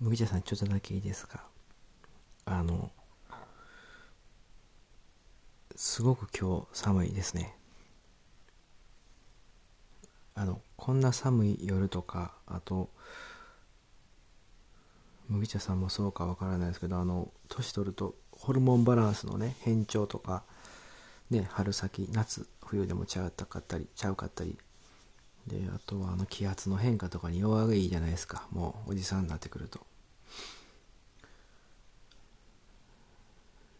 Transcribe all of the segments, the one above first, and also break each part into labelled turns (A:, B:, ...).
A: 麦茶さんちょっとだけいいですか？あのすごく今日寒いですね。あのこんな寒い夜とかあと麦茶さんもそうかわからないですけどあの年取るとホルモンバランスのね変調とかね春先夏冬でもちゃうかったりちゃうかったりであとはあの気圧の変化とかに弱いじゃないですか。もうおじさんになってくると。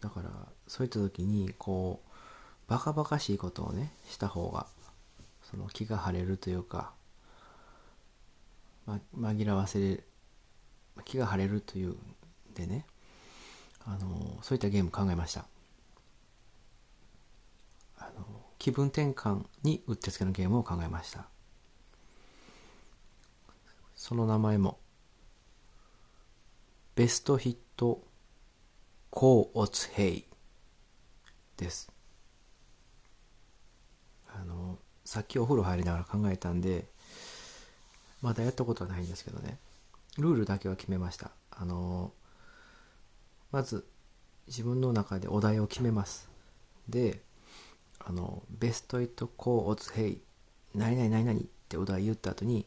A: だからそういった時にこうバカバカしいことをねした方がその気が晴れるというか、ま、紛らわせる気が晴れるというでねあのそういったゲーム考えました。あの気分転換にうってつけのゲームを考えました。その名前も。ベストヒットコーオツヘイです。あのさっきお風呂入りながら考えたんでまだやったことはないんですけどね。ルールだけは決めました。あのまず自分の中でお題を決めます。であのベストイットコーオツヘイ何々何々ってお題言った後に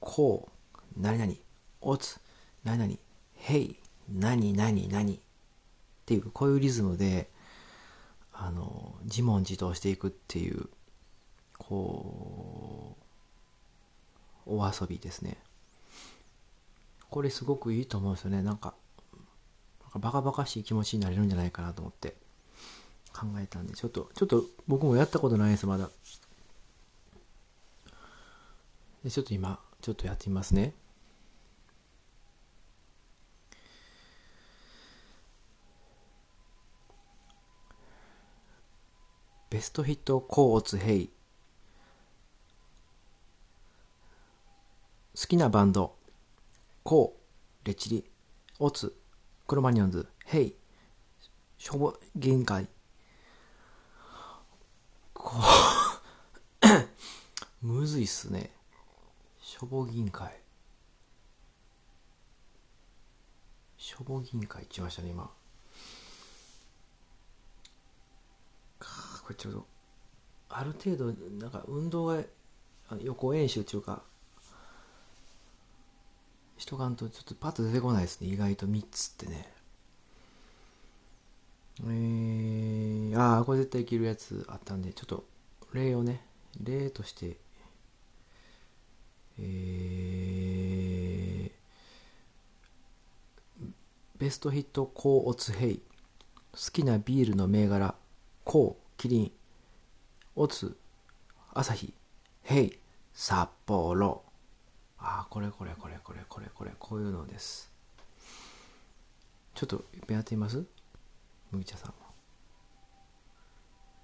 A: こう何々オツ何々ヘイ何々何っていうこういうリズムであの自問自答していくっていうこうお遊びですね。これすごくいいと思うんですよね。なんかなんかバカバカしい気持ちになれるんじゃないかなと思って考えたんでちょっとちょっと僕もやったことないですまだ。でちょっと今ちょっとやってみますね。ストヒットコーツヘイ好きなバンド。コーレチリオツクロマニオンズヘイしょぼ限界。こう むずいっすね。しょぼ銀会しょぼ銀会って言いましたね今。これちょうど。ある程度なんか運動が予行演習っていうかしとかんとちょっとパッと出てこないですね。意外と3つってね。えー、ああこれ絶対いけるやつあったんでちょっと例をね例としてえー、ベストヒットコーオツヘイ。好きなビールの銘柄コー。キリンオツ朝日ヘイ札幌ああこれこれこれこれこれこれこういうのです。ちょっとやってみます？麦茶さん。も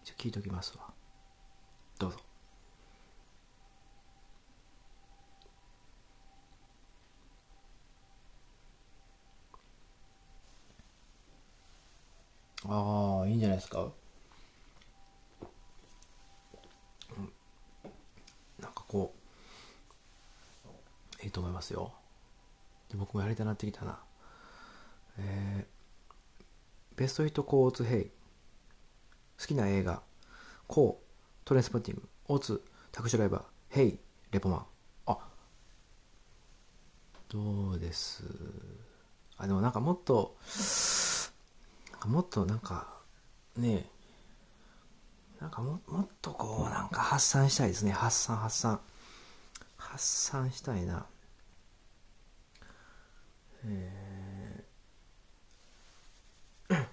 A: じゃ聞いときますわ。どうぞ。ああいいんじゃないですか、うん、なんかこういいと思いますよ。僕もやりたなってきたな。えー、ベストヒットコーツヘイ。好きな映画。コートレンスポッティング。オーツタクシーライバーヘイレポマン。あどうです。あでもなんかもっともっとなんかねなんかももっとこうなんか発散したいですね。発散発散。発散したいな。えー、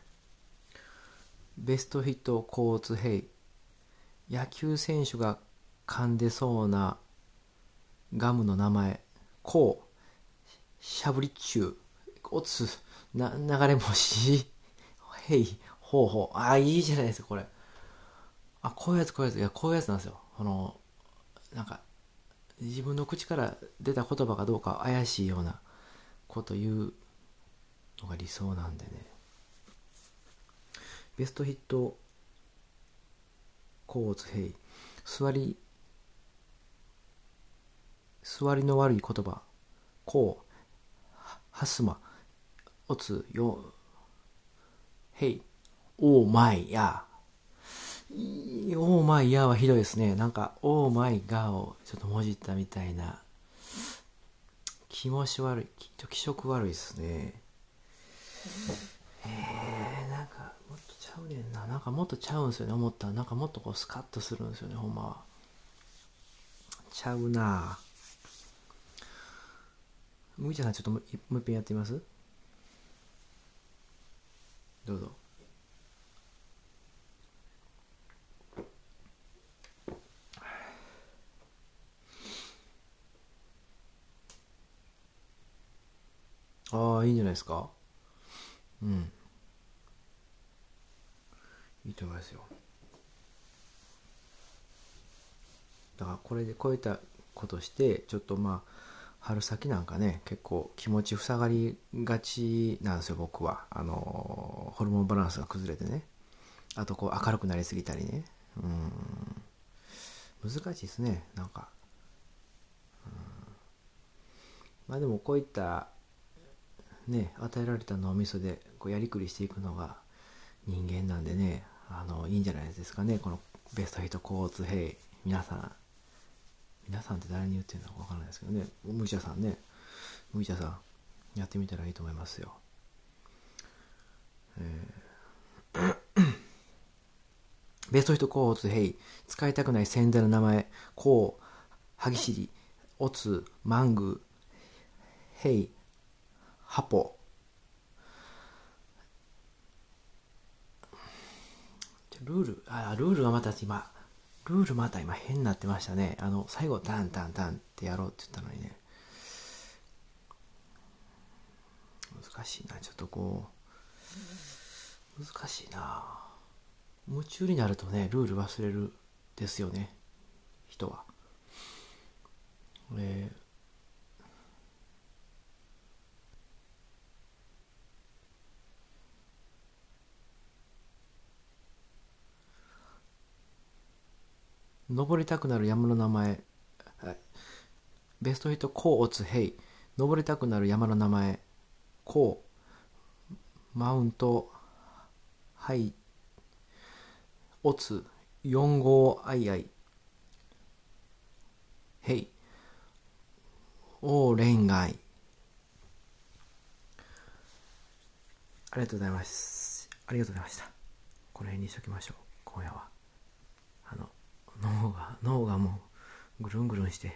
A: ベストヒットコーツヘイ。野球選手が噛んでそうなガムの名前。こう。しゃぶり中おつ。な流れ星。へい、ほうほう。ああ、いいじゃないですか、これ。あ、こういうやつ、こういうやつ。いや、こういうやつなんですよ。この、なんか、自分の口から出た言葉かどうか怪しいような。こと言うのが理想なんでね。ベストヒットコーツヘイ。座り、座りの悪い言葉。こう、ハスマ、おつ、よ、へい、オーマイヤー。オーマイヤーはひどいですね。なんか、オーマイガーをちょっともじったみたいな。気持ち悪い。気色悪いですね。えー、なんか、もっとちゃうねんな。なんかもっとちゃうんすよね。思ったら、なんかもっとこうスカッとするんですよね、ほんまは。ちゃうな麦茶ちゃんちょっともう一遍やってみますどうぞ。ああ、いいんじゃないですか？うん。いいと思いますよ。だからこれでこういったことしてちょっとまあ春先なんかね結構気持ち塞がりがちなんですよ僕はあのホルモンバランスが崩れてねあとこう明るくなりすぎたりねうん難しいですねなんかまあでもこういったね与えられた脳みそでこうやりくりしていくのが人間なんでねあのいいんじゃないですかね。このベストヒット交通兵皆さん。皆さんって誰に言ってるのかわからないですけどね。麦茶さんね。麦茶さん。やってみたらいいと思いますよ。えーベストヒットコーツヘイ。使いたくない宣伝の名前。コウハギシリオツマング。ヘイ。ハポルールあルールがまた今ルールまた今変になってましたね。あの、最後、タンタンタンってやろうって言ったのにね。難しいな、ちょっとこう、難しいな。夢中になるとね、ルール忘れるですよね、人は。えー登りたくなる山の名前、ベストヒットコーオツヘイ。登りたくなる山の名前。コー。マウントハイ。オツ4号アイアイ。ヘイ。オーレンガイ。ありがとうございます。ありがとうございました。この辺にしときましょう。今夜は。脳が脳がもうぐるんぐるんして